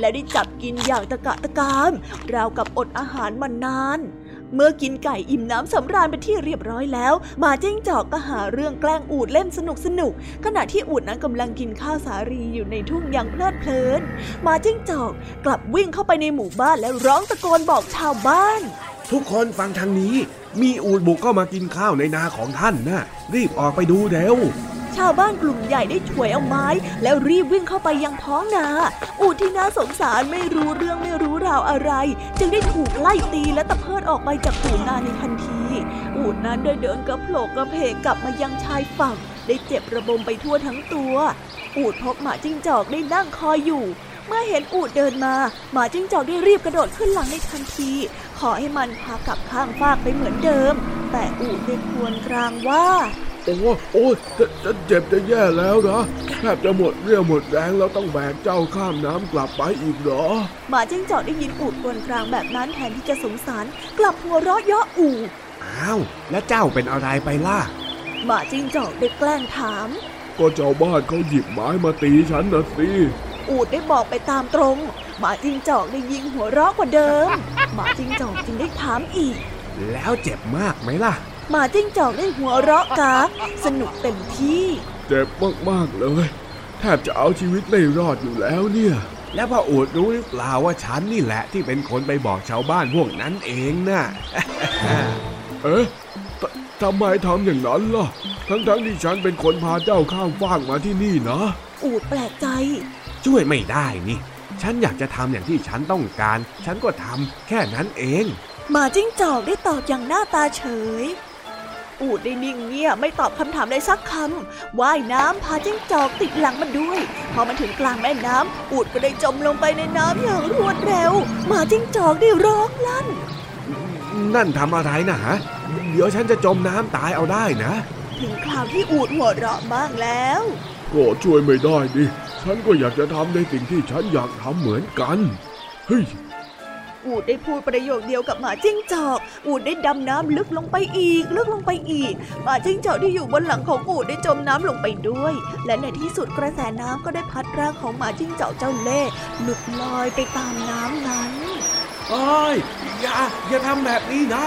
และได้จับกินอย่างตะกะตะกาม ราวกับอดอาหารมานาน เมื่อกินไก่อิ่มน้ำสำราญเป็นที่เรียบร้อยแล้วหมาจิ้งจอกก็หาเรื่องแกล้งอูดเล่นสนุกสนุกขณะที่อูดนั้นกำลังกินข้าวสาลีอยู่ในทุ่งอย่างเพลิดเพลินหมาจิ้งจอกกลับวิ่งเข้าไปในหมู่บ้านแล้วร้องตะโกนบอกชาวบ้าน
ทุกคนฟังทางนี้ มีอูดบุกเข้ามากินข้าวในนาของท่านนะรีบออกไปดูเร็ว
ชาวบ้านกลุ่มใหญ่ได้ฉวยเอาไม้ แล้วรีบวิ่งเข้าไปยังท้องนา อูดที่น่าสงสารไม่รู้เรื่องไม่รู้ราวอะไร จึงได้ถูกไล่ตีและตะเพิดออกไปจากฝูงนาในทันที อูดนั้นได้เดินกระโผลกกระเพกกลับมายังชายฝั่ง ได้เจ็บระบมไปทั่วทั้งตัว อูดพบหมาจิ้งจอกได้นั่งคอยอยู่เมื่อเห็นอูดเดินมา หมาจิ้งจอกได้รีบกระโดดขึ้นหลังในทันที ขอให้มันพากลับข้างฟากไปเหมือนเดิม แต่อูดได้ควญกรางว่า
โอ้โอ้ยจะจะเจ็บจะแย่แล้วนะแทบจะหมดเรี่ยวหมดแรงแล้วต้องแบกเจ้าข้ามน้ำกลับไปอีกเหรอ
หมาจิ้งจอกได้ยินอูดครวญกรางแบบนั้นแทนที่จะสงสาร กลับหัวเราะเยาะอูด
อ้าวแล้วเจ้าเป็นอะไรไปล่ะ
หมาจิ้งจอกได้แกล้งถาม
ก็เจ้าบ้านเขาหยิบไม้มาตีฉันนะสิ
อูดได้บอกไปตามตรงหมาจิ้งจอกได้ยิงหัวเราะกว่าเดิมหมาจิ้งจอกจึงได้ถามอีก
แล้วเจ็บมากไหมล่ะ
หมาจิ้งจอกได้หัวเราะกากสนุกเต็มที่
เจ็บมากๆเลย แทบจะเอาชีวิตไม่รอดอยู่แล้วเนี่ย แล้วพ่ออูดรู้หรือเปล่าว่าฉันนี่แหละที่เป็นคนไปบอกชาวบ้านพวกนั้นเองนะเอ๊ะททำไมทำอย่างนั้นล่ะ ทั้งๆที่ฉันเป็นคนพาเจ้าข้ามฟากมาที่นี่นะ
อูดแปลกใจ
ช่วยไม่ได้นี่ ฉันอยากจะทำอย่างที่ฉันต้องการ ฉันก็ทำแค่นั้นเอง
หมาจิ้งจอกได้ตอบอย่างหน้าตาเฉย อูดได้นิ่งเงียบไม่ตอบคำถามใดสักคำว่ายน้ำพาจิ้งจอกติดหลังมันด้วย พอมันถึงกลางแม่น้ำอูดก็ได้จมลงไปในน้ำอย่างรวดเร็วหมาจิ้งจอกได้ร้องลั่น
นั่นทำอะไรนะฮะเดี๋ยวฉันจะจมน้ำตายเอาได้นะ
ถึงคราวที่อูดหัวเราะบ้างแล้ว
ก็ช่วยไม่ได้ดิ ฉันก็อยากจะทำในสิ่งที่ฉันอยากทำเหมือนกัน เฮ้ย
อูดได้พูดประโยคเดียวกับหมาจิ้งจอก อูดได้ดำน้ำลึกลงไปอีก ลึกลงไปอีก หมาจิ้งจอกที่อยู่บนหลังของอูดได้จมน้ำลงไปด้วย และในที่สุดกระแสน้ำก็ได้พัดร่างของหมาจิ้งจอกเจ้าเล่ห์หลุดลอยไปตามน้ำนั้น
เอ้ยอย่าอย่าทำแบบนี้นะ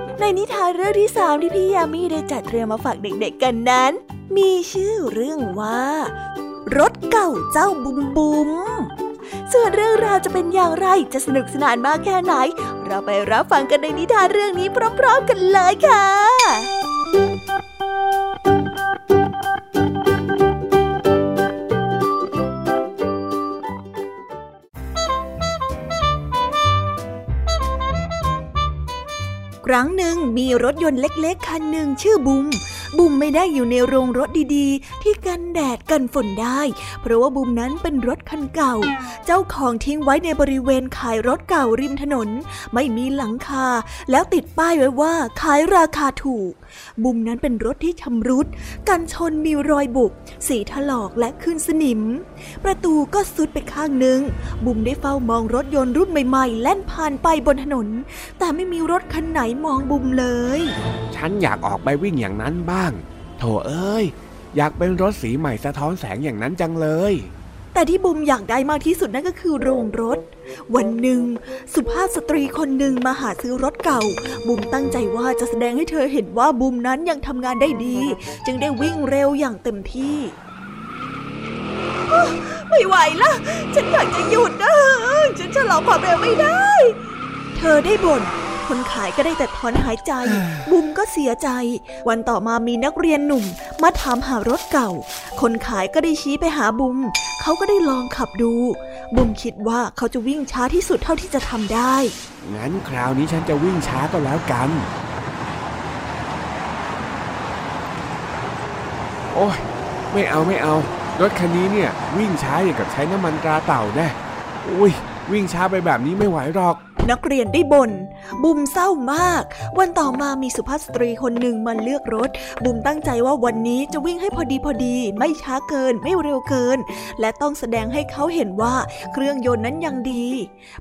ในนิทานเรื่องที่สามที่พี่ยามีได้จัดเตรียมมาฝากเด็กๆกันนั้น มีชื่อเรื่องว่า รถเก่าเจ้าบุมบุมส่วนเรื่องราวจะเป็นอย่างไรจะสนุกสนานมากแค่ไหน เราไปรับฟังกันในนิทานเรื่องนี้พร้อม ๆ กันเลยค่ะ ครั้งหนึ่งมีรถยนต์เล็กๆ คันหนึ่งชื่อบุม บุมไม่ได้อยู่ในโรงรถดีๆ ที่กันแดดกันฝนได้ เพราะว่าบุมนั้นเป็นรถคันเก่า เจ้าของทิ้งไว้ในบริเวณขายรถเก่าริมถนน ไม่มีหลังคา แล้วติดป้ายไว้ว่าขายราคาถูกบุมนั้นเป็นรถที่ชำรุด กันชนมีรอยบุบ สีถลอกและขึ้นสนิม ประตูก็ซุดไปข้างหนึ่ง บุมได้เฝ้ามองรถยนต์รุ่นใหม่ๆ แล่นผ่านไปบนถนน แต่ไม่มีรถคันไหนมองบุมเลย
ฉันอยากออกไปวิ่งอย่างนั้นบ้าง โถเอ้ย อยากเป็นรถสีใหม่สะท้อนแสงอย่างนั้นจังเลย
แต่ที่บุมอยากได้มากที่สุดนั่นก็คือโรงรถ วันหนึ่ง สุภาพสตรีคนหนึ่งมาหาซื้อรถเก่า บุมตั้งใจว่าจะแสดงให้เธอเห็นว่าบุมนั้นยังทำงานได้ดี จึงได้วิ่งเร็วอย่างเต็มที่ ไม่ไหวละฉันอยากจะหยุดนะฉันชะลอความเร็วไม่ได้ เธอได้บ่น คนขายก็ได้แต่ถอนหายใจ บุมก็เสียใจ วันต่อมามีนักเรียนหนุ่ม มาถามหารถเก่า คนขายก็ได้ชี้ไปหาบุม เขาก็ได้ลองขับดู บุมคิดว่าเขาจะวิ่งช้าที่สุดเท่าที่จะทำได้
งั้นคราวนี้ฉันจะวิ่งช้าก็แล้วกัน โอ้ยไม่เอาไม่เอา รถคันนี้เนี่ยวิ่งช้าอย่างกับใช้น้ำมันตราเต่าแน่อุ้ย วิ่งช้าไปแบบนี้ไม่ไหวหรอก
นักเรียนได้บน่นบุมเศร้ามาก วันต่อมามีสุภาพสตรีคนหนึ่งมาเลือกรถ บุมตั้งใจว่าวันนี้จะวิ่งให้พอดีพอดี ไม่ช้าเกินไม่เร็วเกิน และต้องแสดงให้เขาเห็นว่าเครื่องยนต์นั้นยังดี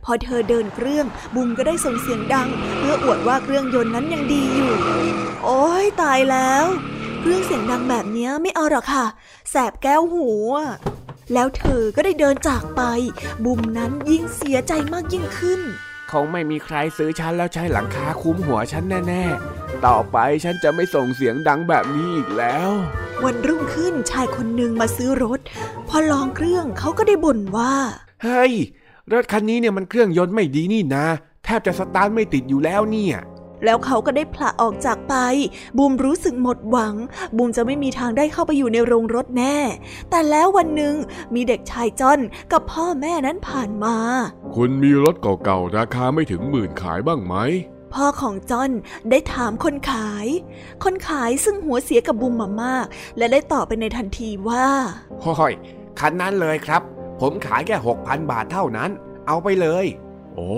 พอเธอเดินเครื่อง บุมก็ได้ส่งเสียงดัง เพื่ออวดว่าเครื่องยนต์นั้นยังดีอยู่ โอ้ยตายแล้ว เครื่องเสียงดังแบบนี้ไม่เอาหรอกค่ะ แสบแก้วหูอะ แล้วเธอก็ได้เดินจากไป บุมนั้นยิ่งเสียใจมากยิ่งขึ้น
คงไม่มีใครซื้อฉันแล้วใช้หลังคาคุ้มหัวฉันแน่ๆ ต่อไปฉันจะไม่ส่งเสียงดังแบบนี้อีกแล้ว
วันรุ่งขึ้นชายคนหนึ่งมาซื้อรถ พอลองเครื่องเขาก็ได้บ่นว่า
เฮ้ย รถคันนี้เนี่ยมันเครื่องยนต์ไม่ดีนี่นะ แทบจะสตาร์ทไม่ติดอยู่แล้วเนี่ย
แล้วเขาก็ได้ผละออกจากไป บูมรู้สึกหมดหวัง บูมจะไม่มีทางได้เข้าไปอยู่ในโรงรถแน่ แต่แล้ววันหนึ่งมีเด็กชายจอนกับพ่อแม่นั้นผ่านมา
คุณมีรถเก่าๆ ราคาไม่ถึงหมื่นขายบ้างไหม
พ่อของจอนได้ถามคนขาย คนขายซึ่งหัวเสียกับบูมมามาก และได้ตอบไปในทันทีว่า
ห้อยคันนั้นเลยครับ ผมขายแค่หกพันบาทเท่านั้น เอาไปเลย โอ้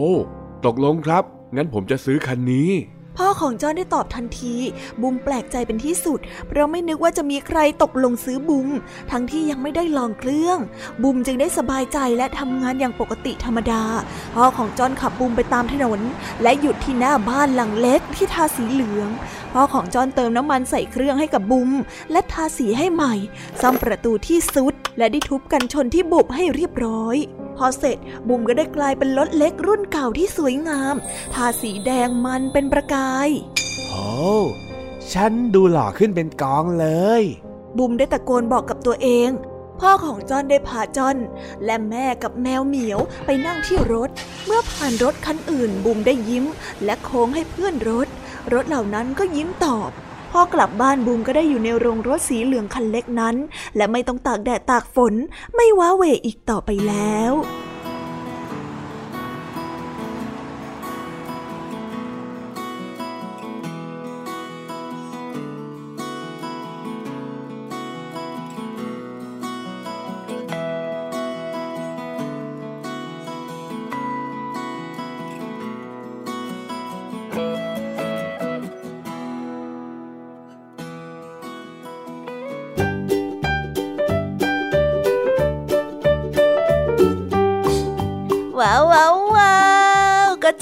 ตกลงครับ งั้นผมจะซื้อคันนี้
พ่อของจอนได้ตอบทันที บุมแปลกใจเป็นที่สุด เพราะไม่นึกว่าจะมีใครตกลงซื้อบุม ทั้งที่ยังไม่ได้ลองเครื่อง บุมจึงได้สบายใจและทำงานอย่างปกติธรรมดา พ่อของจอนขับบุมไปตามถนน และหยุดที่หน้าบ้านหลังเล็กที่ทาสีเหลืองพ่อของจอนเติมน้ำมันใส่เครื่องให้กับบุม และทาสีให้ใหม่ซ่อมประตูที่ซุดและได้ทุบกันชนที่บุบให้เรียบร้อยพอเสร็จบุมก็ได้กลายเป็นรถเล็กรุ่นเก่าที่สวยงาม ทาสีแดงมันเป็นประกาย
โอ้ฉันดูหล่อขึ้นเป็นกองเลย
บุมได้ตะโกนบอกกับตัวเอง พ่อของจอนได้พาจอนและแม่กับแมวเหมียวไปนั่งที่รถ เมื่อผ่านรถคันอื่นบุมได้ยิ้ม และโค้งให้เพื่อนรถ รถเหล่านั้นก็ยิ้มตอบ พอกลับบ้านบุมก็ได้อยู่ในโรงรถสีเหลืองคันเล็กนั้น และไม่ต้องตากแดดตากฝน ไม่ว้าเหวอีกต่อไปแล้ว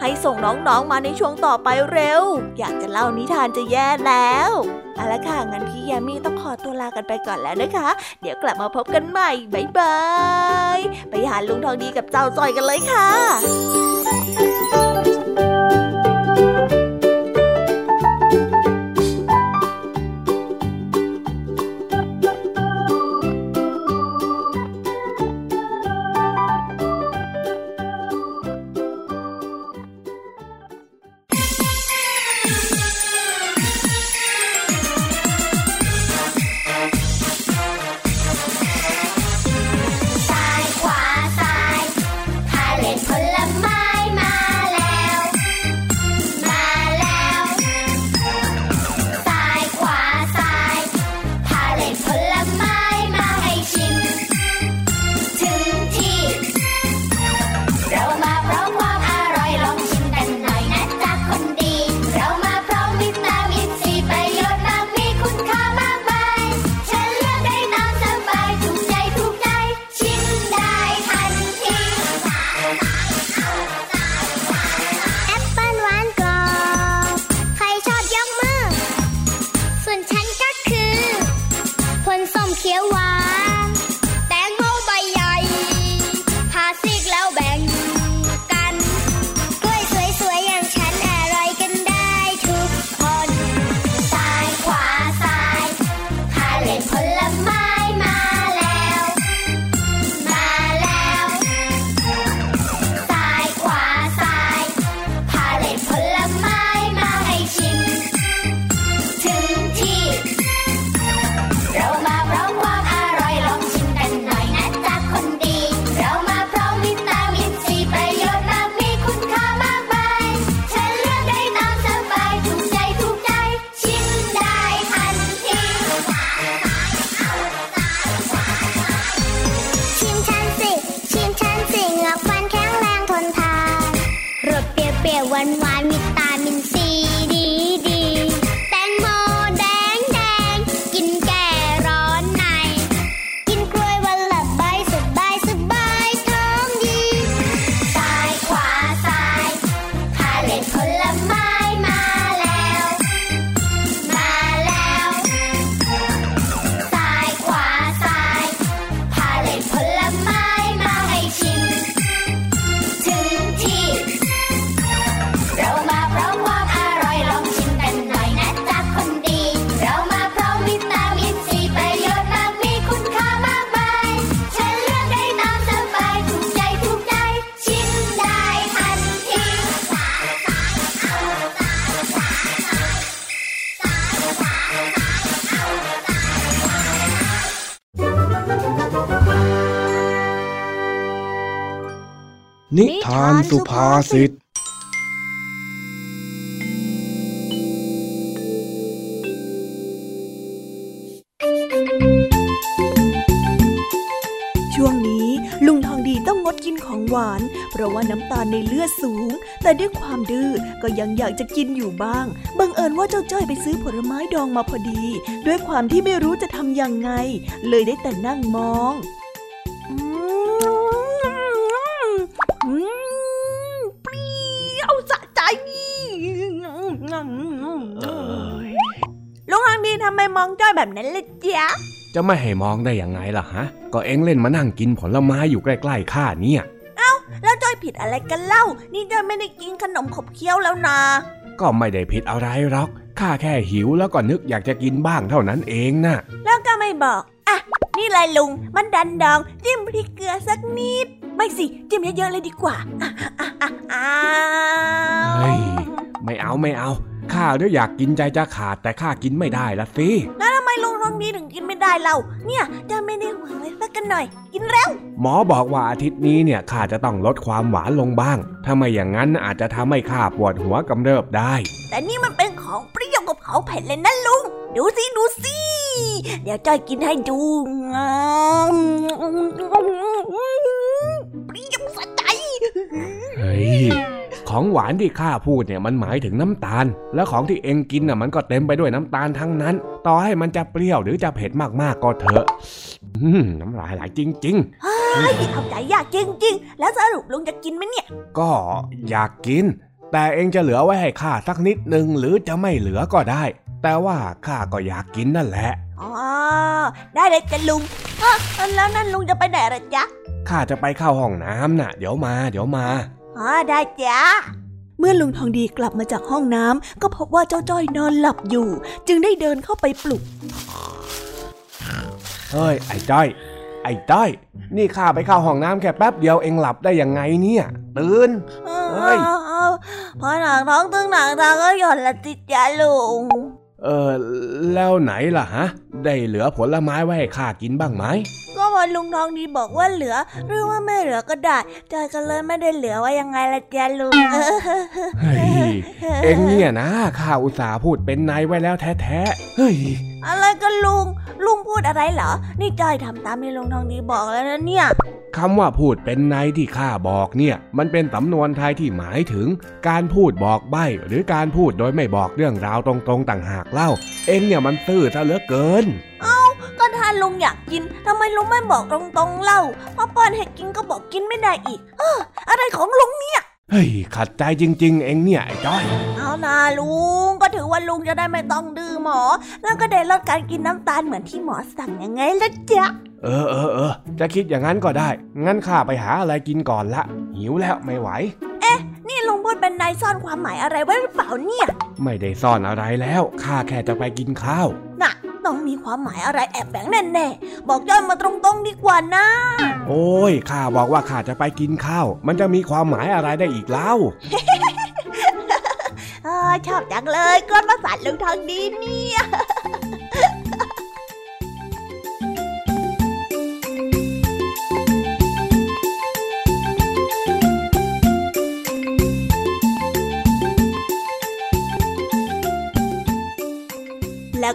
ให้ส่งน้องๆมาในช่วงต่อไปเร็ว อยากจะเล่านิทานจะแย่แล้วเอาละค่ะงั้นพี่ยามีต้องขอตัวลากันไปก่อนแล้วนะคะ เดี๋ยวกลับมาพบกันใหม่บ๊ายบายไปหาลุงทองดีกับเจ้าจอยกันเลยค่ะ
นิทานสุภาษิต
ช่วงนี้ลุงทองดีต้องงดกินของหวาน เพราะว่าน้ำตาลในเลือดสูง แต่ด้วยความดื้อก็ยังอยากจะกินอยู่บ้าง บังเอิญว่าเจ้าจ้อยไปซื้อผลไม้ดองมาพอดี ด้วยความที่ไม่รู้จะทำยังไง เลยได้แต่นั่งมอง มมองจ้อยแบบนั้นเลยจ๊ะ
จะไม่ให้มองได้ยังไงล่ะฮะ ก็เอ็งเล่นมานั่งกินผลไม้อยู่ใกล้ๆข้าเนี่ย
แล้วจ้อยผิดอะไรกันเล่า นี่จ้อยไม่ได้กินขนมขบเคี้ยวแล้วนะ
ก็ไม่ได้ผิดอะไรหรอก ข้าแค่หิวแล้วก็นึกอยากจะกินบ้างเท่านั้นเองนะ
แล้วก็ไม่บอก อะ นี่เลยลุง มันดันดองจิ้มพริกเกลือสักนิด ไม่สิ จิ้มเยอะๆเลยดีกว่า อะอะอะอะ
เฮ้ยไม่เอาไม่เอา ข้าด้วยอยากกินใจจะขาดแต่ข้ากินไม่ได้ละสิ
แล้วทำไมลุงตรงนี้ถึงกินไม่ได้เรา เนี่ยจะไม่ได้หวังเลยสักกันหน่อย กินเร็ว
หมอบอกว่าอาทิตย์นี้เนี่ยข้าจะต้องลดความหวานลงบ้าง ถ้าไม่อย่างนั้นอาจจะทำให้ข้าปวดหัวกำเริบได้
แต่นี่มันเป็นของเปรี้ยวกับของเผ็ดเลยนะลุง ดูสิดูสิเดี๋ยวจ้อยกินให้ดูเปรี้ยวสะใจ
เฮ้ย ของหวานที่ข้าพูดเนี่ยมันหมายถึงน้ำตาล แล้วของที่เองกินน่ะมันก็เต็มไปด้วยน้ำตาลทั้งนั้น ต่อให้มันจะเปรี้ยวหรือจะเผ็ดมากๆก็เถอะอืมน้ำลายไหลจริง
เฮ้ยเอาใจยากจริง ๆ แล้วสรุปลุงจะกินไหมเนี่ย
ๆก็อยากกิน แต่เองจะเหลือไว้ให้ข้าสักนิดนึงหรือจะไม่เหลือก็ได้ แต่ว่าข้าก็อยากกินนั่นแหละ
อ๋อได้เลยจ้ะลุงเอ้อแล้วนั่นลุงจะไปไหนล่ะจ๊ะ
ข้าจะไปเข้าห้องน้ำน่ะ เดี๋ยวมา เดี๋ยวมา
อ๋อได้จ้ะเมื่อลุงทองดีกลับมาจากห้องน้ำก็พบว่าเจ้าจ้อยนอนหลับอยู่ จึงได้เดินเข้าไปปลุก
เฮ้ย ไอ้จ้อย ไอ้จ้อย นี่ข้าไปเข้าห้องน้ำแค่แป๊บเดียวเองหลับได้ยังไงเนี่ย ตื่นเฮ้ย
พอหนังท้องตึงหนังทางก็หย่อนละติจ้ะลุง
เออแล้วไหนล่ะฮะ ได้เหลือผลไม้ไว้ให้ข้ากินบ้างไหม
ก็พอลุงทองดีบอกว่าเหลือ หรือว่าไม่เหลือก็ได้จอยก็เลยไม่ได้เหลือว่ายังไงละจ้ะลุง
เฮ้ยเองเนี่ยนะข้าอุตส่าห์พูดเป็นนายไว้แล้วแท้ๆเฮ้ย
อะไรกันลุง ลุงพูดอะไรเหรอ นี่จอยทำตามที่ลุงทองดีบอกแล้วนะเนี่ย
คำว่าพูดเป็นในที่ข้าบอกเนี่ย มันเป็นสำนวนไทยที่หมายถึง การพูดบอกใบ้หรือการพูดโดยไม่บอกเรื่องราวตรงๆต่างหากเล่า เองเนี่ยมันซื่อซะเหลือเกิน
ก็ถ้าลุงอยากกินทำไมลุงไม่บอกตรงๆเล่าพอป้อนให้กินก็บอกกินไม่ได้อีก เอออะไรของลุงเนี่ย
เฮ้ยขัดใจจริง ๆ เองเนี่ยไอ้จ้อย
เอานาลุงก็ถือว่าลุงจะได้ไม่ต้องดื้อหมอ แล้วก็ได้ลดการกินน้ำตาลเหมือนที่หมอสั่งยังไงละจ๊ะ
เออเออเออจะคิดอย่างนั้นก็ได้ งั้นข้าไปหาอะไรกินก่อนละ หิวแล้วไม่ไหว
นี่ลุงพูดเป็นนายซ่อนความหมายอะไรไว้หรือเปล่าเนี่ย
ไม่ได้ซ่อนอะไรแล้วข้าแค่จะไปกินข้าว
น่ะ ต้องมีความหมายอะไรแอบแฝงแน่ๆ บอกย้อนมาตรงๆดีกว่านะ
โอ้ยข้าบอกว่าข้าจะไปกินข้าว มันจะมีความหมายอะไรได้อีกเล่า
เออชอบจังเลยกล้อนประสาทลุงทองดีเนี่ย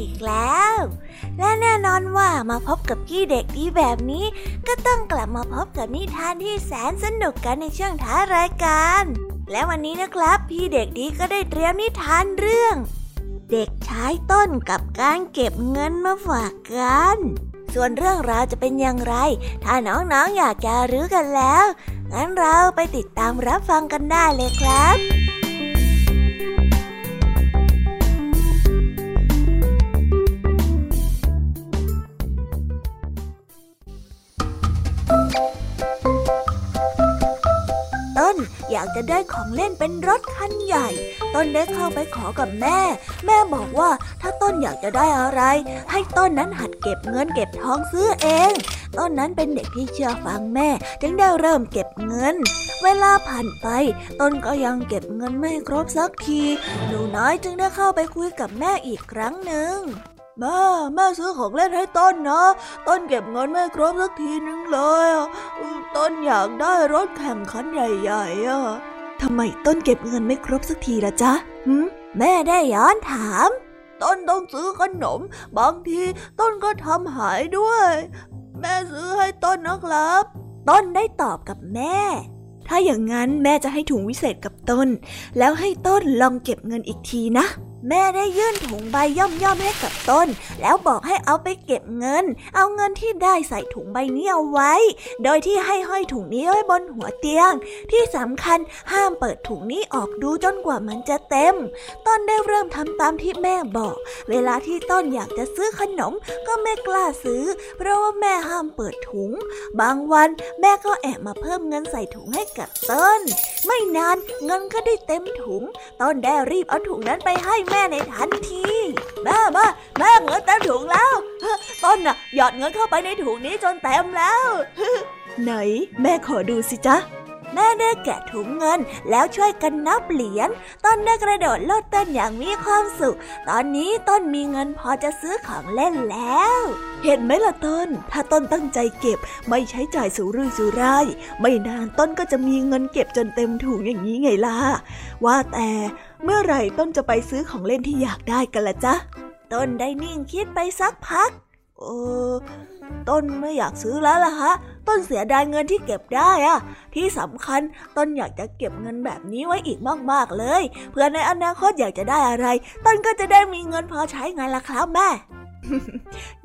อีก
แล้ว และแน่นอนว่ามาพบกับพี่เด็กดีแบบนี้ ก็ต้องกลับมาพบกับนิทานที่แสนสนุกกันในช่วงท้ายรายการ และวันนี้นะครับ พี่เด็กดีก็ได้เตรียมนิทานเรื่อง เด็กชายต้นกับการเก็บเงินมาฝากกัน ส่วนเรื่องราวจะเป็นอย่างไร ถ้าน้องๆออยากจะรู้กันแล้วงั้นเราไปติดตามรับฟังกันได้เลยครับ กจะได้ของเล่นเป็นรถคันใหญ่ ต้นได้เข้าไปขอกับแม่ แม่บอกว่าถ้าต้นอยากจะได้อะไร ให้ต้นนั้นหัดเก็บเงินเก็บทองซื้อเอง ต้นนั้นเป็นเด็กที่เชื่อฟังแม่ จึงได้เริ่มเก็บเงิน เวลาผ่านไป ต้นก็ยังเก็บเงินไม่ครบสักที หนูน้อยจึงได้เข้าไปคุยกับแม่อีกครั้งหนึ่ง แม่แม่ซื้อของเล่นให้ต้นนะ ต้นเก็บเงินไม่ครบสักทีนึงเลยต้นอยากได้รถแข่งขันใหญ่ๆอะทำไมต้นเก็บเงินไม่ครบสักทีละจ๊ะหืมแม่ได้ย้อนถาม ต้นต้องซื้อขนม บางทีต้นก็ทำหายด้วย แม่ซื้อให้ต้นนะครับ ต้นได้ตอบกับแม่ ถ้าอย่างนั้นแม่จะให้ถุงวิเศษกับต้น แล้วให้ต้นลองเก็บเงินอีกทีนะ แม่ได้ยื่นถุงใบย่อมๆให้กับต้น แล้วบอกให้เอาไปเก็บเงิน เอาเงินที่ได้ใส่ถุงใบนี้เอาไว้ โดยที่ให้ห้อยถุงนี้ไว้บนหัวเตียง ที่สำคัญห้ามเปิดถุงนี้ออกดูจนกว่ามันจะเต็ม ต้นได้เริ่มทำตามที่แม่บอก เวลาที่ต้นอยากจะซื้อขนมก็ไม่กล้าซื้อ เพราะว่าแม่ห้ามเปิดถุง บางวันแม่ก็แอบมาเพิ่มเงินใส่ถุงให้กับต้น ไม่นานเงินก็ได้เต็มถุง ต้นได้รีบเอาถุงนั้นไปให้แม่ในทันที แม่แม่แม่เงินเต็มถุงแล้วต้นน่ะหยอดเงินเข้าไปในถุงนี้จนเต็มแล้ว ไหน แม่ขอดูสิจ๊ะแม่ได้แกะถุงเงินแล้วช่วยกันนับเหรียญ ต้นได้กระโดดโลดเต้นอย่างมีความสุข ตอนนี้ต้นมีเงินพอจะซื้อของเล่นแล้ว เห็นไหมล่ะต้น ถ้าต้นตั้งใจเก็บ ไม่ใช้จ่ายสุรุ่ยสุร่าย ไม่นานต้นก็จะมีเงินเก็บจนเต็มถุงอย่างนี้ไงล่ะ ว่าแต่ เมื่อไหร่ต้นจะไปซื้อของเล่นที่อยากได้กันละจ๊ะ ต้นได้นิ่งคิดไปสักพัก เออ ต้นไม่อยากซื้อแล้วล่ะฮะ ต้นเสียดายเงินที่เก็บได้อะ ที่สำคัญต้นอยากจะเก็บเงินแบบนี้ไว้อีกมากๆเลย เพื่อในอนาคตอยากจะได้อะไร ต้นก็จะได้มีเงินพอใช้ไงล่ะครับแม่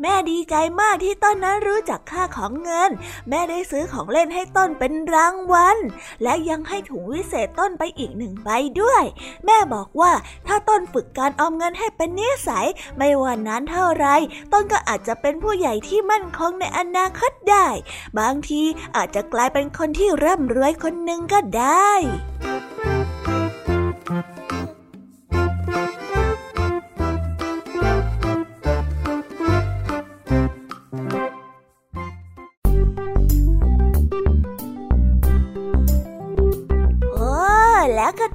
แม่ดีใจมากที่ต้นนั้นรู้จักค่าของเงิน แม่ได้ซื้อของเล่นให้ต้นเป็นรางวัล และยังให้ถุงวิเศษต้นไปอีกหนึ่งใบด้วย แม่บอกว่าถ้าต้นฝึกการออมเงินให้เป็นนิสัย ไม่ว่านานเท่าไร ต้นก็อาจจะเป็นผู้ใหญ่ที่มั่นคงในอนาคตได้ บางทีอาจจะกลายเป็นคนที่ร่ำรวยคนหนึ่งก็ได้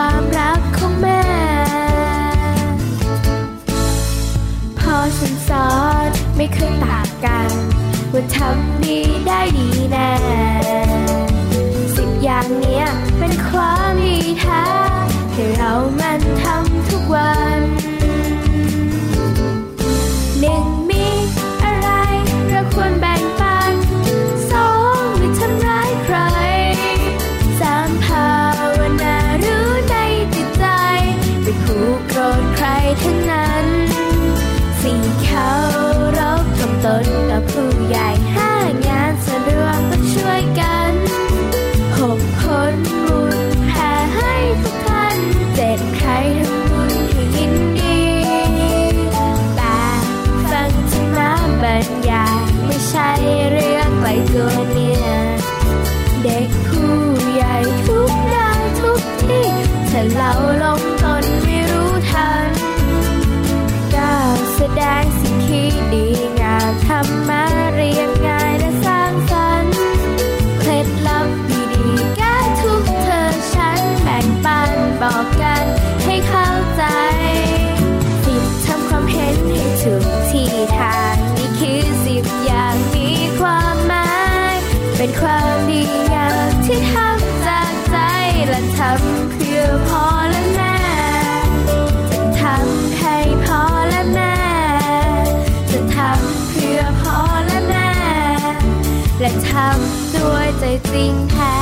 ค
วามรักของแม่ พอฉันสอนไม่เคยต่างกัน ว่าทำดีได้ดีแน่สิบอย่างเนี้ยเป็นความดีแท้ให้เรามัน ทำด้วยใจจริงแท้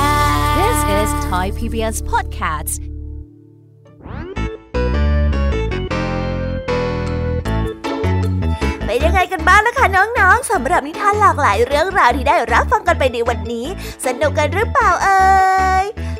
This is Thai PBS Podcast
เป็นยังไงกันบ้างนะคะน้องๆสำหรับนิทานหลากหลายเรื่องราวที่ได้รับฟังกันไปในวันนี้ สนุกกันหรือเปล่าเอ่ย